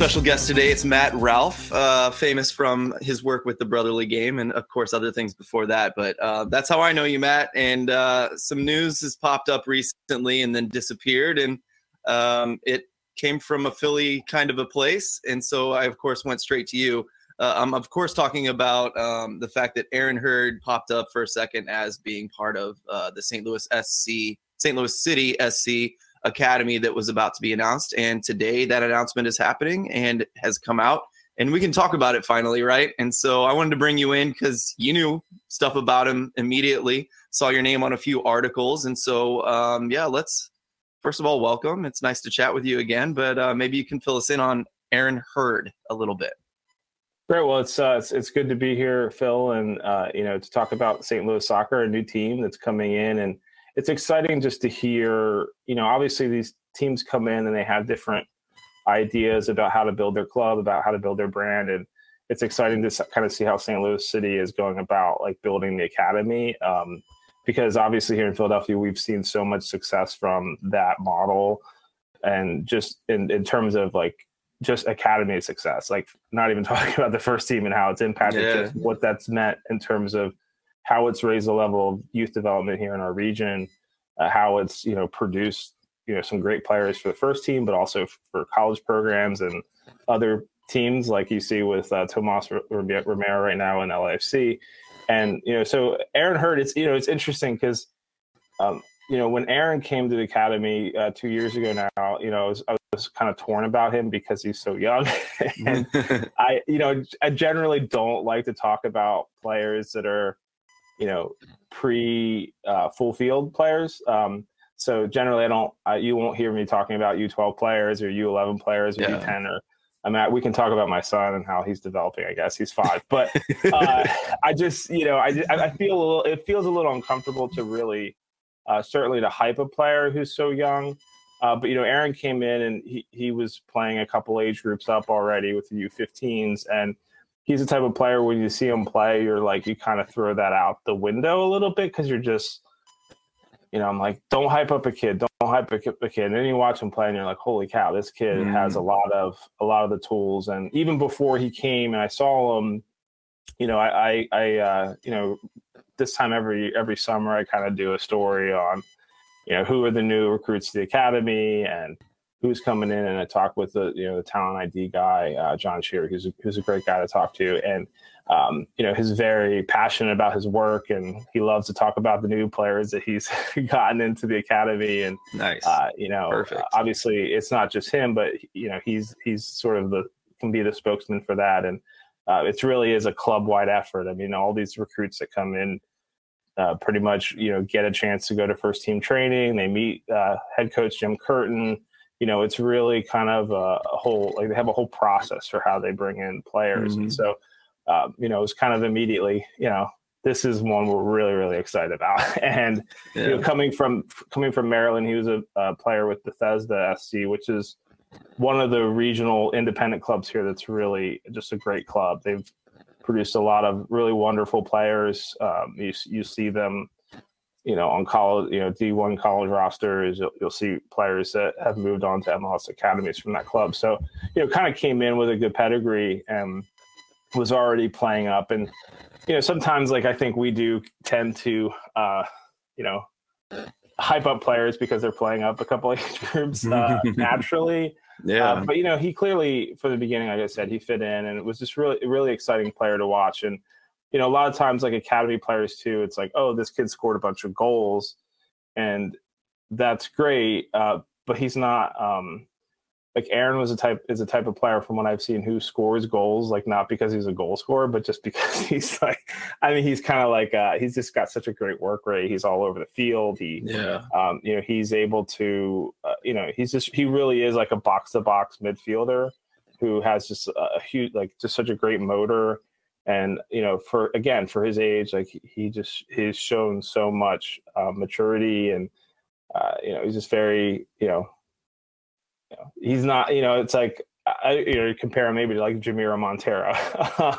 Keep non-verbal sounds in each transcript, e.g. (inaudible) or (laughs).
special guest today. It's Matt Ralph, uh, famous from his work with the Brotherly Game and, of course, other things before that. But uh, that's how I know you, Matt. And uh, some news has popped up recently and then disappeared. And um, it came from a Philly kind of a place. And so I, of course, went straight to you. Uh, I'm, of course, talking about um, the fact that Aaron Heard popped up for a second as being part of uh, the St. Louis SC, St. Louis City SC academy that was about to be announced. And today that announcement is happening and has come out. And we can talk about it finally, right? And so I wanted to bring you in because you knew stuff about him immediately, saw your name on a few articles. And so, um, yeah, let's first of all, welcome. It's nice to chat with you again, but uh, maybe you can fill us in on Aaron Heard a little bit. Great. Well, it's, uh, it's, it's good to be here, Phil, and uh, you know to talk about St. Louis soccer, a new team that's coming in, and it's exciting just to hear, you know, obviously these teams come in and they have different ideas about how to build their club, about how to build their brand. And it's exciting to kind of see how St. Louis City is going about like building the academy. Um, because obviously here in Philadelphia, we've seen so much success from that model. And just in, in terms of like just academy success, like not even (laughs) talking about the first team and how it's impacted yeah. just what that's meant in terms of how it's raised the level of youth development here in our region, uh, how it's you know produced you know some great players for the first team, but also for college programs and other teams like you see with uh, Tomas Romero right now in LAFC. And you know, so Aaron Heard, it's you know, it's interesting because um, you know when Aaron came to the academy uh, two years ago now, you know, I was, I was kind of torn about him because he's so young, (laughs) and (laughs) I, you know, I generally don't like to talk about players that are you know pre uh, full field players. Um, so generally, I don't. Uh, you won't hear me talking about U12 players or U11 players or yeah. U10 or. I mean, we can talk about my son and how he's developing. I guess he's five, but (laughs) uh, I just, you know, I, I feel a little. It feels a little uncomfortable to really, uh, certainly to hype a player who's so young. Uh, but you know, Aaron came in and he he was playing a couple age groups up already with the U15s, and he's the type of player when you see him play, you're like you kind of throw that out the window a little bit because you're just, you know, I'm like, don't hype up a kid, don't, hype up a kid. And then you watch him play, and you're like, holy cow, this kid mm. has a lot of a lot of the tools. And even before he came, and I saw him, you know, I I, I uh, you know, this time every every summer I kind of do a story on, you know, who are the new recruits to the academy and who's coming in and I talk with the you know the talent ID guy uh, John Shearer who's a, who's a great guy to talk to. And um, you know he's very passionate about his work and he loves to talk about the new players that he's (laughs) gotten into the academy. And nice. uh, you know Perfect. obviously it's not just him but you know he's he's sort of the can be the spokesman for that. And uh, it really is a club wide effort. I mean all these recruits that come in uh, pretty much you know get a chance to go to first team training. They meet uh, head coach Jim Curtin you know, it's really kind of a, whole like they have a whole process for how they bring in players, mm-hmm. and so um, you know, it's kind of immediately, you know, this is one we're really really excited about. (laughs) and yeah. you know, coming from coming from Maryland, he was a, a, player with Bethesda SC, which is one of the regional independent clubs here. That's really just a great club. They've produced a lot of really wonderful players. Um, you you see them you know, on college, you know, D1 college rosters, you'll, you'll, see players that have moved on to MLS academies from that club. So, you know, kind of came in with a good pedigree and was already playing up. And, you know, sometimes like I think we do tend to, uh, you know, hype up players because they're playing up a couple (laughs) age groups uh, (laughs) naturally. Yeah. Uh, but, you know, he clearly, from the beginning, like I said, he fit in and it was just really, really exciting player to watch. And, you know, a lot of times like academy players too, it's like, oh, this kid scored a bunch of goals, and that's great, uh, but he's not. Um, like Aaron was a type is a type of player from what I've seen who scores goals like not because he's a goal scorer but just (laughs) because he's like I mean he's kind of like uh, he's just got such a great work rate he's all over the field he yeah um, you know he's able to uh, you know he's just he really is like a box to box midfielder who has just a huge like just such a great motor and you know for again for his age like he just he's shown so much uh, maturity and uh, you know he's just very you know, you know he's not you know it's like I, you know compare him maybe to like Jamiro Monteiro.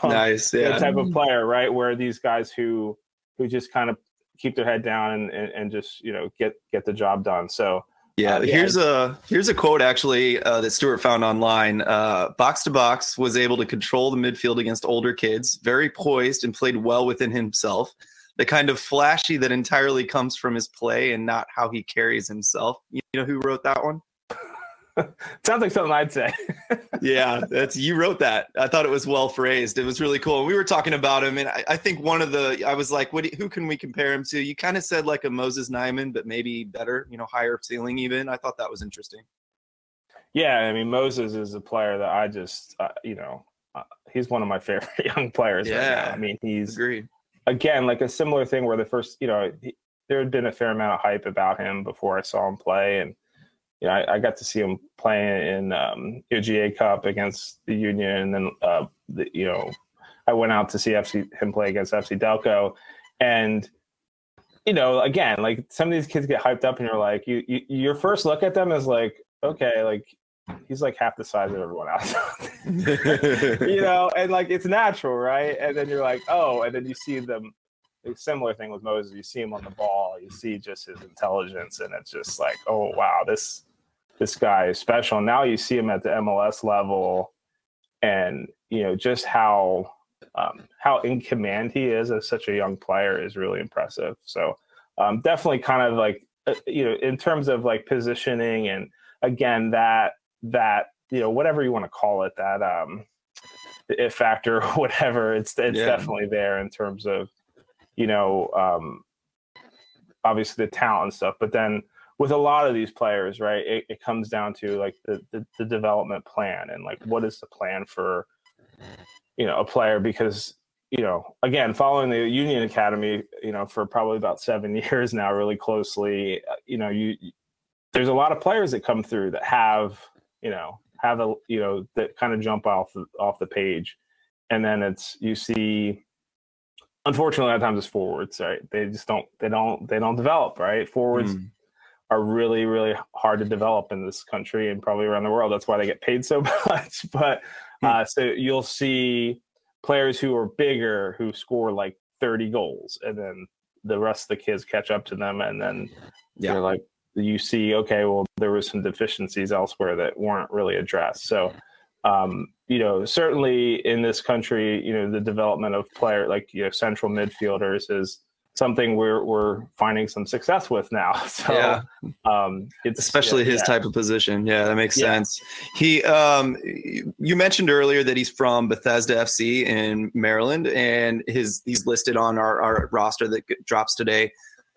Um, (laughs) nice yeah. type of player right where these guys who who just kind of keep their head down and, and, and just you know get get the job done. So Yeah, uh, yeah, here's a here's a quote actually uh, that Stewart found online. Uh, box to box was able to control the midfield against older kids, very poised and played well within himself. The kind of flashy that entirely comes from his play and not how he carries himself. You know who wrote that one? (laughs) Sounds like something I'd say. (laughs) yeah, that's you wrote that. I thought it was well phrased. It was really cool. We were talking about him, and I, I think one of the I was like, "What? who can we compare him to?" You kind of said like a Moses Nyeman, but maybe better. You know, higher ceiling. Even I thought that was interesting. Yeah, I mean Moses is a player that I just uh, you know uh, he's one of my (laughs) favorite young players. Yeah, right now. I mean he's agreed. Again, like a similar thing where the first you know he, there had been a fair amount of hype about him before I saw him play, and you know, I, I, got to see him playing in um, UGA Cup against the Union, and then uh, the, you know, I went out to see FC, him play against FC Delco, and you know, again, like some of these kids get hyped up, and you're like, you, you your first look at them is like, okay, like he's like half the size of everyone else, (laughs) you know, and like it's natural, right? And then you're like, oh, and then you see them. Similar thing with Moses. You see him on the ball. You see just his intelligence, and it's just like, oh wow, this this guy is special. Now you see him at the MLS level, and you know just how um, how in command he is as such a young player is really impressive. So um, definitely kind of like uh, you know in terms of like positioning and again that that you know whatever you want to call it that um it factor (laughs) whatever it's it's yeah. definitely there in terms of you know um obviously the talent and stuff but then with a lot of these players, right, it, it comes down to like the, the, the development plan and like what is the plan for you know a player because you know again following the Union Academy, you know for probably about seven (laughs) years now, really closely, uh, you know you there's a lot of players that come through that have you know have a you know that kind of jump off off the page, and then it's you see unfortunately, a lot of times it's forwards, right? They just don't they don't they don't develop, right? Forwards mm are really really hard to develop in this country and probably around the world. That's why they get paid so (laughs) much. but hmm. uh, so you'll see players who are bigger who score like 30 goals, and then the rest of the kids catch up to them, and then yeah. they're like you see, okay, well there was some deficiencies elsewhere that weren't really addressed. So. Um, you know, certainly in this country, you know, the development of player like you know central midfielders is something we're we're finding some success with now. (laughs) So yeah. um it's especially yeah, his yeah. type of position. Yeah, that makes sense. He um you mentioned earlier that he's from Bethesda FC in Maryland and his he's listed on our, our roster that drops today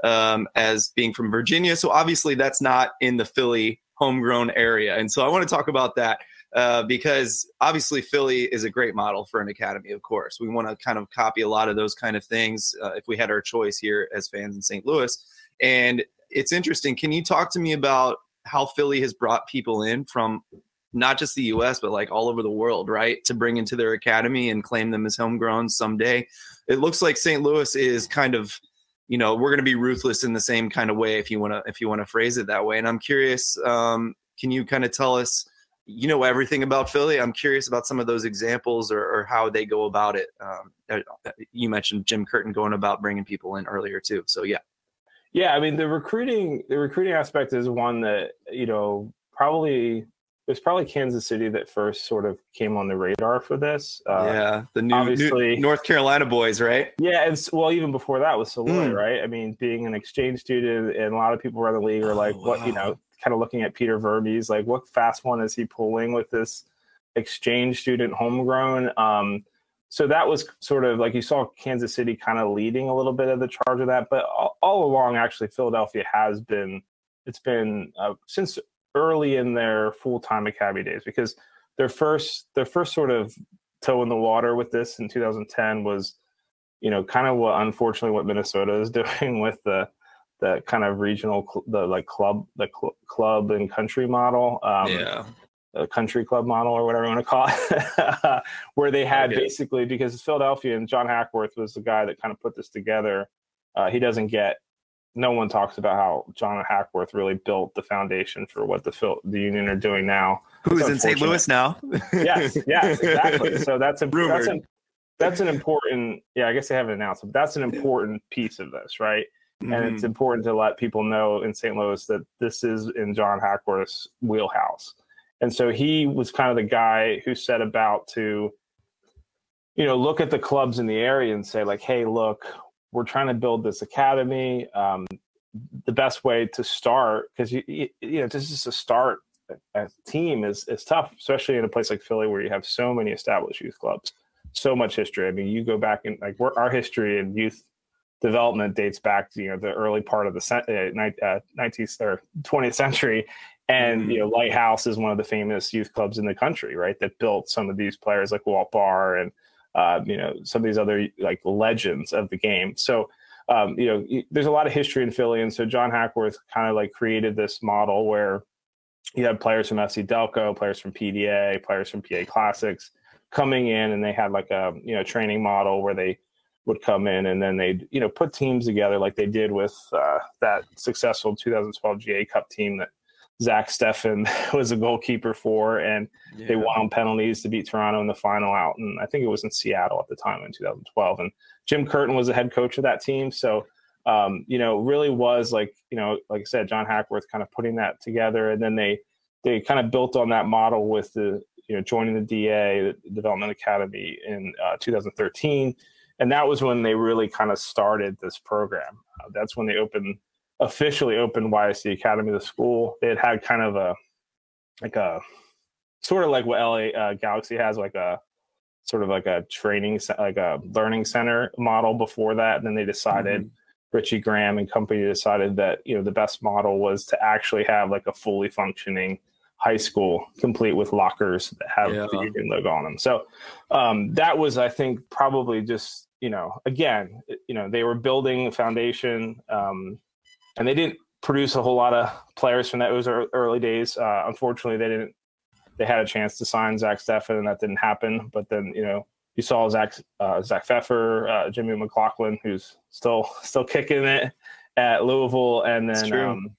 um as being from Virginia. So obviously that's not in the Philly homegrown area. And so I want to talk about that. Uh, because obviously Philly is a great model for an academy. Of course, we want to kind of copy a lot of those kind of things uh, if we had our choice here as fans in St. Louis. And it's interesting. Can you talk to me about how Philly has brought people in from not just the U.S. but like all over the world, right, to bring into their academy and claim them as homegrown someday? It looks like St. Louis is kind of you know we're going to be ruthless in the same kind of way if you want to if you want to phrase it that way and i'm curious um, can you kind of tell us you know everything about Philly. I'm curious about some of those examples or, or how they go about it. Um, uh, you mentioned Jim Curtin going about bringing people in earlier too. So yeah, yeah. I mean the recruiting the recruiting aspect is one that you know probably it was probably Kansas City that first sort of came on the radar for this. Uh, yeah, the new, obviously, new North Carolina boys, right? Yeah, and well, even before that was Saloy, mm. right? I mean, being an exchange student, and a lot of people around the league are like, oh, "What you know? Kind of looking at Peter Vermes, like what fast one is he pulling with this exchange student homegrown? Um, so that was sort of like you saw Kansas City kind of leading a little bit of the charge of that, but all, all along, actually, Philadelphia has been it's been uh, since early in their full time academy days because their first their first sort of toe in the water with this in 2010 was you know kind of what unfortunately what Minnesota is (laughs) doing with the the kind of regional, cl- the like club, the cl- club and country model. Um, yeah. The country club model or whatever you want to call it, (laughs) where they had okay. basically because it's Philadelphia and John Hackworth was the guy that kind of put this together. Uh, he doesn't get no one talks about how John Hackworth really built the foundation for what the Phil, the Union are doing now. Who's in St. Louis now? yes, yes, exactly. (laughs) So that's a that's an, that's an important. Yeah, I guess they haven't announced, but that's an important piece of this, right? Mm-hmm. And it's mm-hmm. important to let people know in St. Louis that this is in John Hackworth's wheelhouse. And so he was kind of the guy who set about to, you know, look at the clubs in the area and say, like, hey, look, we're trying to build this academy. Um, the best way to start, because you, you, you know, this is a start a team is is tough, especially in a place like Philly where you have so many established youth clubs, so much history. I mean, you go back and like our history in youth development dates back to you know the early part of the uh, 19th uh, or 20th century. And mm-hmm. you know lighthouse is one of the famous youth clubs in the country right? That built some of these players like Walt Bahr and uh, you know some of these other like legends of the game. So um, you know there's a lot of history in philly. And so john hackworth kind of like created this model where you had players from fc delco players from pda players from pa classics coming in and they had like a you know training model where they would come in and then they'd you know put teams together like they did with uh, that successful 2012 GA Cup team that Zach Steffen (laughs) was a goalkeeper for, and yeah. they won on penalties to beat Toronto in the final out. And I think it was in Seattle at the time in 2012. And Jim Curtin was the head coach of that team, so um, you know really was like you know like I said, John Hackworth kind of putting that together, and then they they kind of built on that model with the you know joining the DA, the Development Academy in uh, 2013 and that was when they really kind of started this program. Uh, that's when they opened officially opened YSC Academy, the school. They had had kind of a like a sort of like what LA uh, Galaxy has, like a sort of like a training like a learning center model before that. And then they decided. Mm-hmm. Richie Graham and company decided that you know the best model was to actually have like a fully functioning high school, complete with lockers that have yeah. the Union logo on them. So um, that was, I think, probably just you know, again, you know, they were building a foundation, um, and they didn't produce a whole lot of players from that. It was early days. Uh, unfortunately, they didn't. They had a chance to sign Zach Steffen, and that didn't happen. But then, you know, you saw Zach uh, Zach Pfeffer, uh, Jimmy McLaughlin, who's still still kicking it at Louisville, and then um,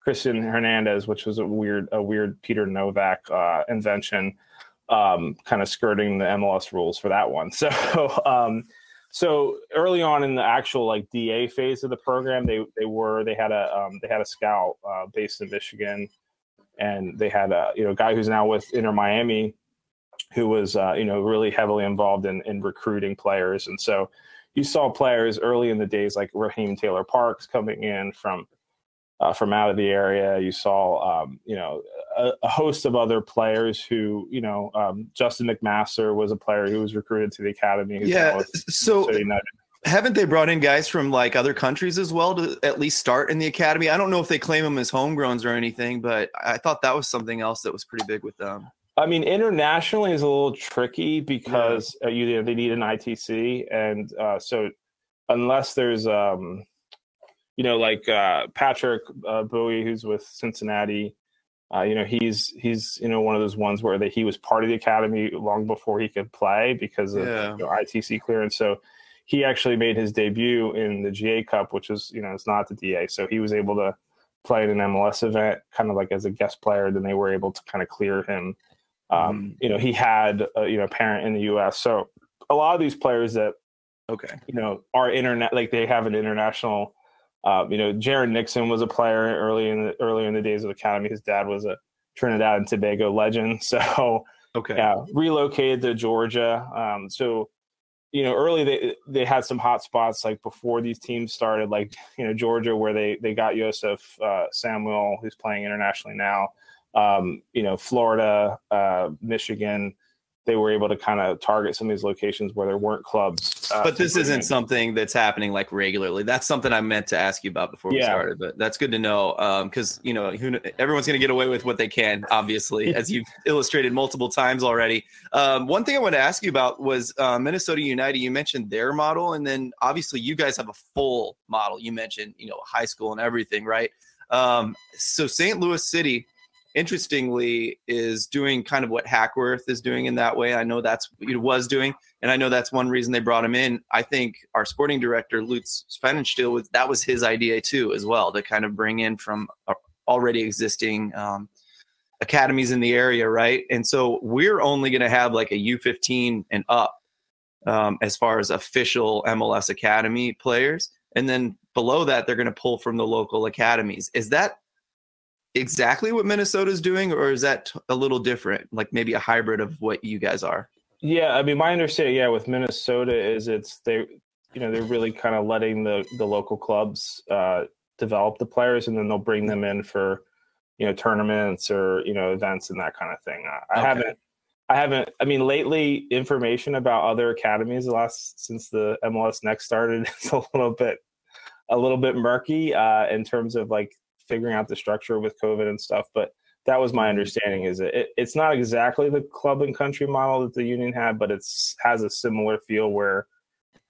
Christian Hernandez, which was a weird a weird Peter Nowak uh, invention, um, kind of skirting the MLS rules for that one. (laughs) So um, so early on in the actual like DA phase of the program, they they were they had a um, they had a scout uh, based in Michigan, and they had a you know guy who's now with Inter Miami, who was uh, you know really heavily involved in in recruiting players, and so you saw players early in the days like Raheem Taylor Parks coming in from uh, from out of the area. You saw, um, you know, a, a, host of other players who, you know, um, Justin McMaster was a player who was recruited to the academy. Yeah. So haven't they brought in guys from like other countries as well to at least start in the academy? I don't know if they claim them as homegrowns or anything, but I thought that was something else that was pretty big with them. I mean, internationally is a little tricky because yeah. uh, you, know they need an ITC, and uh, so unless there's um, you know, like uh, Patrick uh, Bowie, who's with Cincinnati. Uh, you know, he's he's you know one of those ones where that he was part of the academy long before he could play because of yeah. you know, ITC clearance. So he actually made his debut in the GA Cup, which is you know it's not the DA. So he was able to play in an MLS event, kind of like as a guest player. Then they were able to kind of clear him. Um, mm You know, he had a, you know parent in the U.S. So a lot of these players that okay, you know, are internet like they have an international uh, you know, Jaron Nixon was a player early in the earlier in the days of the academy. His dad was a Trinidad and Tobago legend, (laughs) so okay, yeah, relocated to Georgia. Um, so you know, early they they had some hot spots like before these teams started, like you know Georgia, where they they got Joseph uh, Samuel, who's playing internationally now. Um, you know, Florida, uh, Michigan they were able to kind of target some of these locations where there weren't clubs. Uh, but this isn't in. something that's happening like regularly. That's something I meant to ask you about before we started. But that's good to know because um, you know who, everyone's going to get away with what they can, obviously, (laughs) as you've illustrated multiple times already. Um, one thing I want to ask you about was uh, Minnesota United. You mentioned their model, and then obviously you guys have a full model. You mentioned you know high school and everything, right? Um, so St. Louis City interestingly is doing kind of what Hackworth is doing in that way. I know that's what was doing, and I know that's one reason they brought him in. I think our sporting director Lutz Pfannenstiel was that was his idea too, as well, to kind of bring in from already existing um, academies in the area, right? And so we're only going to have like a U15 and up um, as far as official MLS academy players, and then below that they're going to pull from the local academies. Is that exactly what Minnesota's doing, or is that a little different? Like maybe a hybrid of what you guys are? Yeah, I mean, my understanding, yeah, with Minnesota is it's they, you know, they're really kind of letting the the local clubs uh, develop the players, and then they'll bring them in for, you know, tournaments or you know events and that kind of thing. I, okay. I haven't, I haven't. I mean, lately, information about other academies the last since the MLS Next started (laughs) is a little bit, a little bit murky uh, in terms of like figuring out the structure with COVID and stuff, but that was my understanding is it, it's not exactly the club and country model that the union had but it's has a similar feel where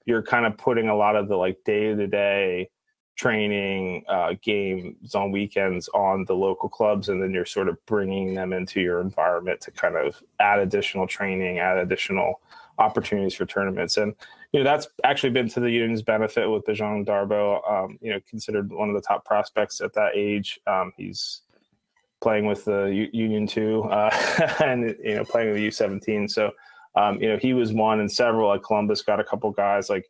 you're kind of putting a lot of the like day to day training uh, games on weekends on the local clubs and then you're sort of bringing them into your environment to kind of add additional training add additional opportunities for tournaments and you know that's actually been to the union's benefit with Bajang Darboe um, you know considered one of the top prospects at that age um, he's playing with the U- Union two uh, (laughs) and you know playing with the U seventeen. So um, you know he was one and several. Like Columbus got a couple guys. Like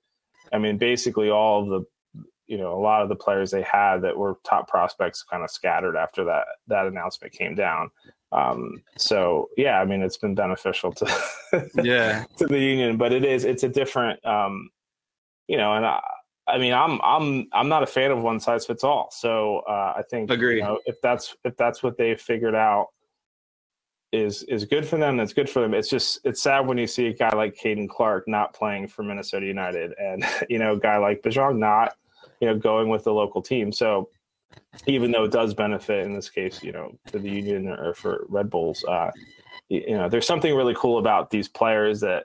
I mean, basically all of the you know a lot of the players they had that were top prospects kind of scattered after that that announcement came down. Um, so yeah, I mean it's been beneficial to (laughs) yeah to the Union, but it is it's a different um, you know and I, I mean, I'm I'm I'm not a fan of one size fits all. So uh, I think agree. You know, if that's if that's what they've figured out is is good for them, that's good for them. It's just it's sad when you see a guy like Caden Clark not playing for Minnesota United, and (laughs) you know, a guy like Bajang not you know going with the local team. So even though it does benefit in this case, you know, for the Union or for Red Bulls, uh, you know, there's something really cool about these players that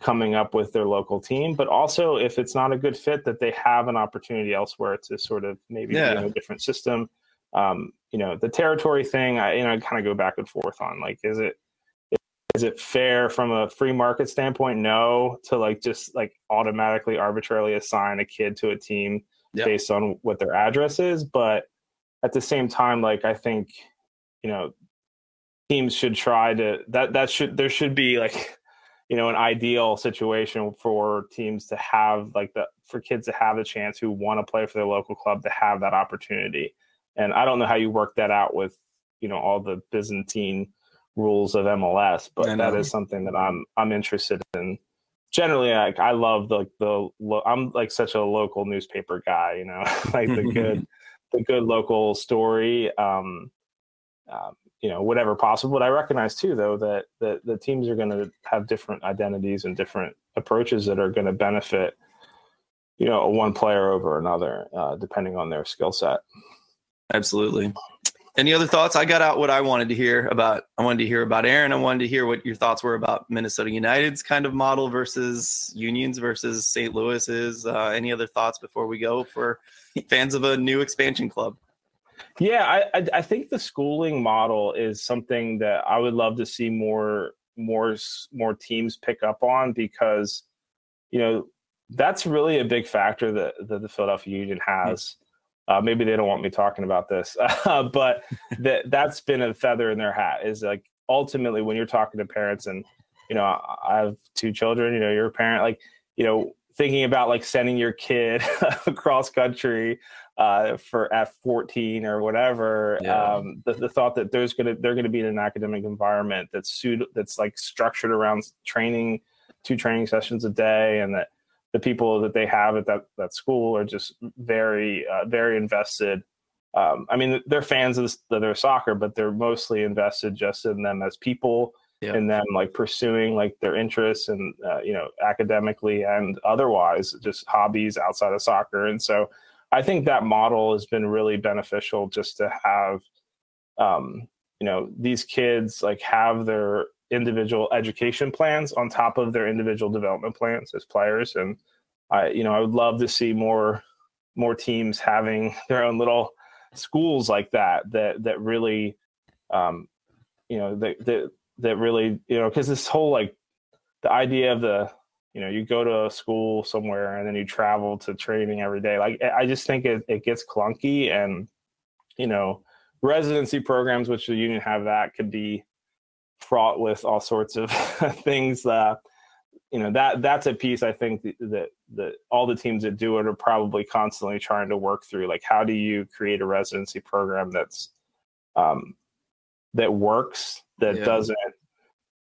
coming up with their local team, but also if it's not a good fit, that they have an opportunity elsewhere to sort of maybe yeah. in a different system. Um, you know, the territory thing, I you know, I kind of go back and forth on like, is it is it fair from a free market standpoint? No, to like just like automatically arbitrarily assign a kid to a team based on what their address is, but at the same time, like I think, you know, teams should try to that that should there should be like (laughs) you know an ideal situation for teams to have like the for kids to have the chance who want to play for their local club to have that opportunity. And i don't know how you work that out with you know all the byzantine rules of mls but that is something that i'm i'm interested in generally like i love the the i'm like such a local newspaper guy you know (laughs) like the good (laughs) the good local story um, um you know whatever possible. But I recognize too, though, that that the teams are going to have different identities and different approaches that are going to benefit you know one player over another, uh, depending on their skill set. Absolutely. Any other thoughts? I got out what I wanted to hear about. I wanted to hear about Aaron. I wanted to hear what your thoughts were about Minnesota United's kind of model versus Unions versus St. Louis's. Uh, any other thoughts before we go for fans of a new expansion club? Yeah, I, I think the schooling model is something that I would love to see more more more teams pick up on because you know that's really a big factor that, that the Philadelphia Union has. Uh, maybe they don't want me talking about this, (laughs) uh, but that that's been a feather in their hat. Is like ultimately when you're talking to parents, and you know I have two children. You know, you're a parent, like you know thinking about like sending your kid (laughs) across country uh, for at 14 or whatever. Yeah. Um, the, the, thought that there's gonna they're gonna be in an academic environment that's suit that's like structured around training, two training sessions a day, and that the people that they have at that that school are just very uh, very invested. Um, I mean, they're fans of, their soccer, but they're mostly invested just in them as people. Yeah. and them like pursuing like their interests and uh, you know academically and otherwise just hobbies outside of soccer and so I think that model has been really beneficial just to have, um, you know, these kids like have their individual education plans on top of their individual development plans as players. And I, you know, I would love to see more, more teams having (laughs) their own little schools like that, that, that really, um, you know, that, that, that really, you know, cause this whole, like the idea of the, you know you go to a school somewhere and then you travel to training every day like i just think it, it gets clunky and you know residency programs which the union have that could be fraught with all sorts of (laughs) things uh, you know that that's a piece I think that that all the teams that do it are probably constantly trying to work through. Like, how do you create a residency program that's um, that works that yeah. doesn't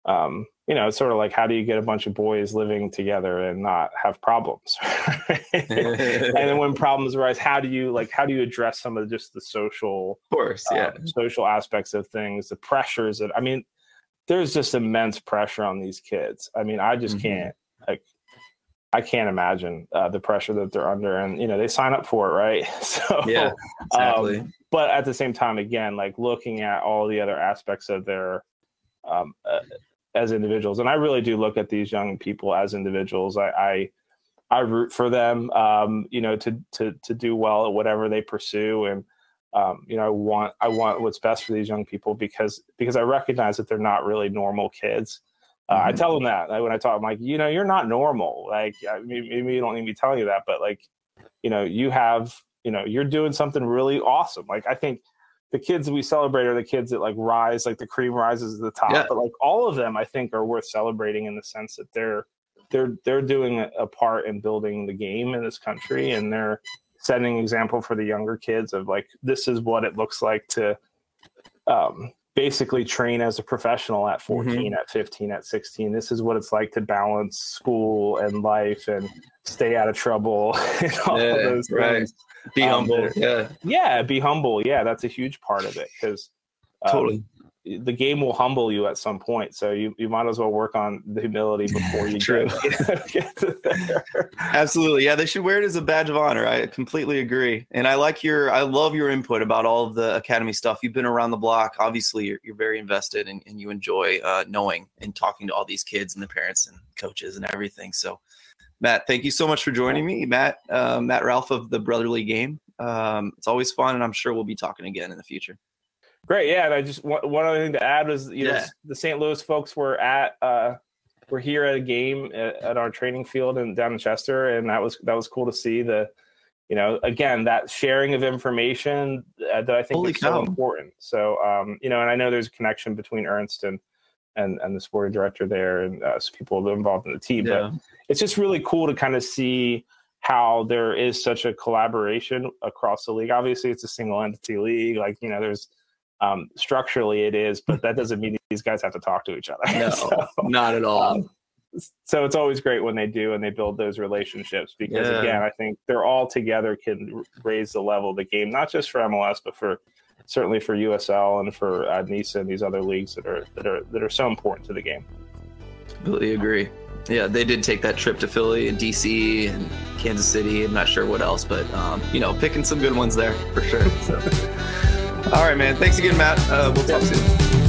um, you know, it's sort of like how do you get a bunch of boys living together and not have problems? (laughs) and then when problems arise, how do you like how do you address some of just the social, of course, yeah, um, social aspects of things, the pressures that I mean, there's just immense pressure on these kids. I mean, I just mm-hmm. can't like I can't imagine uh, the pressure that they're under, and you know they sign up for it, right? (laughs) So yeah, exactly. Um, but at the same time, again, like looking at all the other aspects of their um, uh, as individuals. And I really do look at these young people as individuals. I I, I root for them, um, you know, to to to do well at whatever they pursue, and um, you know, I want I want what's best for these young people because because I recognize that they're not really normal kids. Uh, mm-hmm. I tell them that like, when I talk, I'm like, you know, you're not normal. Like maybe, maybe you don't need me telling you that, but like, you know, you have, you know, you're doing something really awesome. Like I think the kids we celebrate are the kids that like rise, like the cream rises to the top. Yeah. But like all of them, I think, are worth celebrating in the sense that they're they're they're doing a part in building the game in this country, and they're setting an example for the younger kids of like this is what it looks like to um, basically train as a professional at 14 mm-hmm. at 15 at 16 this is what it's like to balance school and life and stay out of trouble (laughs) and all yeah, those right. things be um, humble. Yeah. Yeah. Be humble. Yeah. That's a huge part of it because um, totally the game will humble you at some point. So you, you might as well work on the humility (laughs) before you True. get, (laughs) Absolutely. Yeah. They should wear it as a badge of honor. I completely agree. And I like your, I love your input about all of the academy stuff. You've been around the block. Obviously you're, you're very invested and, and you enjoy uh, knowing and talking to all these kids and the parents and coaches and everything. So Matt, thank you so much for joining me. Matt, uh, Matt Ralph of the Brotherly Game. Um, it's always fun, and I'm sure we'll be talking again in the future. Great, yeah. And I just one other thing to add was you yeah. know the St. Louis folks were at uh, were here at a game at, at our training field and down in Chester, and that was that was cool to see the you know again that sharing of information uh, that I think Holy is cow. so important. So um, you know, and I know there's a connection between Ernst and and and the sporting director there and uh, people involved in the team. Yeah. But it's just really cool to kind of see how there is such a collaboration across the league. Obviously, it's a single entity league. Like you know, there's um, structurally it is, but that (laughs) doesn't mean these guys have to talk to each other. No, (laughs) so, not at all. Um, so it's always great when they do and they build those relationships because yeah. again, I think they're all together can raise the level of the game, not just for MLS, but for certainly for USL and for uh, NISA and these other leagues that are that are that are so important to the game. Completely agree. Yeah, they did take that trip to Philly and DC and Kansas City. I'm not sure what else, but um, you know, picking some good ones there for sure. (laughs) So. All right, man. Thanks again, Matt. Uh, we'll talk soon.